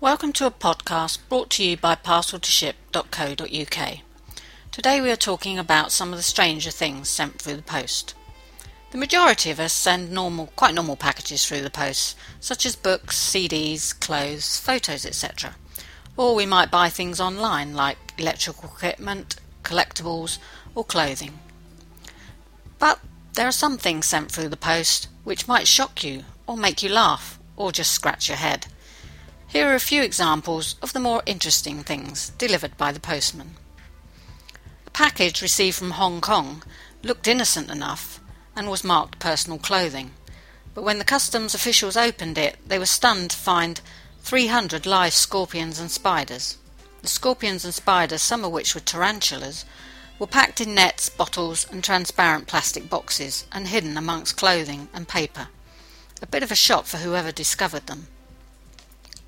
Welcome to a podcast brought to you by parcel2ship.co.uk. Today we are talking about some of the stranger things sent through the post. The majority of us send normal, quite normal packages through the post, such as books, CDs, clothes, photos, etc. Or we might buy things online like electrical equipment, collectibles, or clothing. But there are some things sent through the post which might shock you, or make you laugh, or just scratch your head. Here are a few examples of the more interesting things delivered by the postman. A package received from Hong Kong looked innocent enough and was marked personal clothing, but when the customs officials opened it, they were stunned to find 300 live scorpions and spiders. The scorpions and spiders, some of which were tarantulas, were packed in nets, bottles, and transparent plastic boxes and hidden amongst clothing and paper. A bit of a shock for whoever discovered them.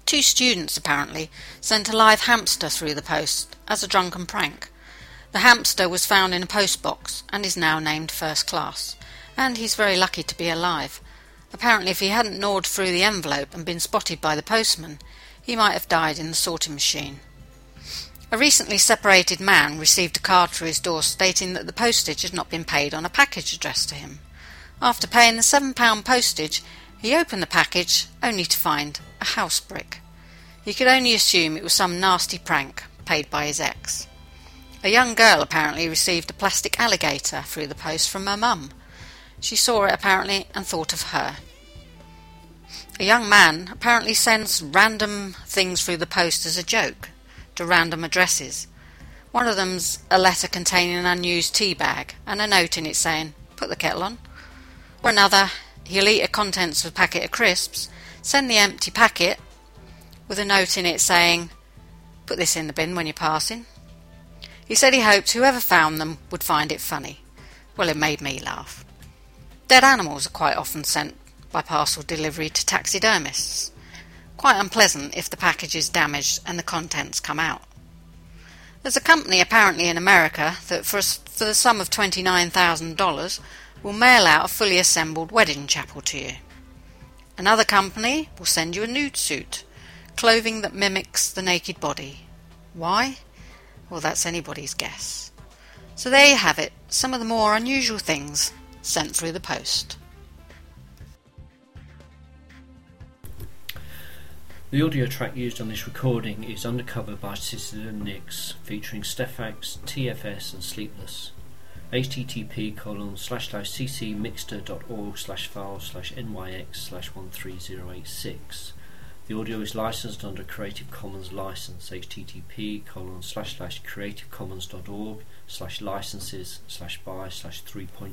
Two students, apparently, sent a live hamster through the post as a drunken prank. The hamster was found in a post box and is now named First Class, and he's very lucky to be alive. Apparently, if he hadn't gnawed through the envelope and been spotted by the postman, he might have died in the sorting machine. A recently separated man received a card through his door stating that the postage had not been paid on a package addressed to him. After paying the £7 postage, he opened the package only to find a house brick. He could only assume it was some nasty prank paid by his ex. A young girl apparently received a plastic alligator through the post from her mum. She saw it apparently and thought of her. A young man apparently sends random things through the post as a joke to random addresses. One of them's a letter containing an unused tea bag and a note in it saying, Put the kettle on. Or another, he'll eat the contents of a packet of crisps, send the empty packet with a note in it saying, Put this in the bin when you're passing. He said he hoped whoever found them would find it funny. Well, it made me laugh. Dead animals are quite often sent by parcel delivery to taxidermists. Quite unpleasant if the package is damaged and the contents come out. There's a company apparently in America that for, a, for the sum of $29,000 will mail out a fully assembled wedding chapel to you. Another company will send you a nude suit, clothing that mimics the naked body. Why? Well, that's anybody's guess. So there you have it, some of the more unusual things sent through the post. The audio track used on this recording is Undercover by Citizen Nix, featuring Stephax, TFS and Sleepless. Http colon slash slash ccmixter.org slash file slash nyx slash 13086. The audio is licensed under Creative Commons license http colon slash slash creativecommons.org slash licenses slash by slash 3.0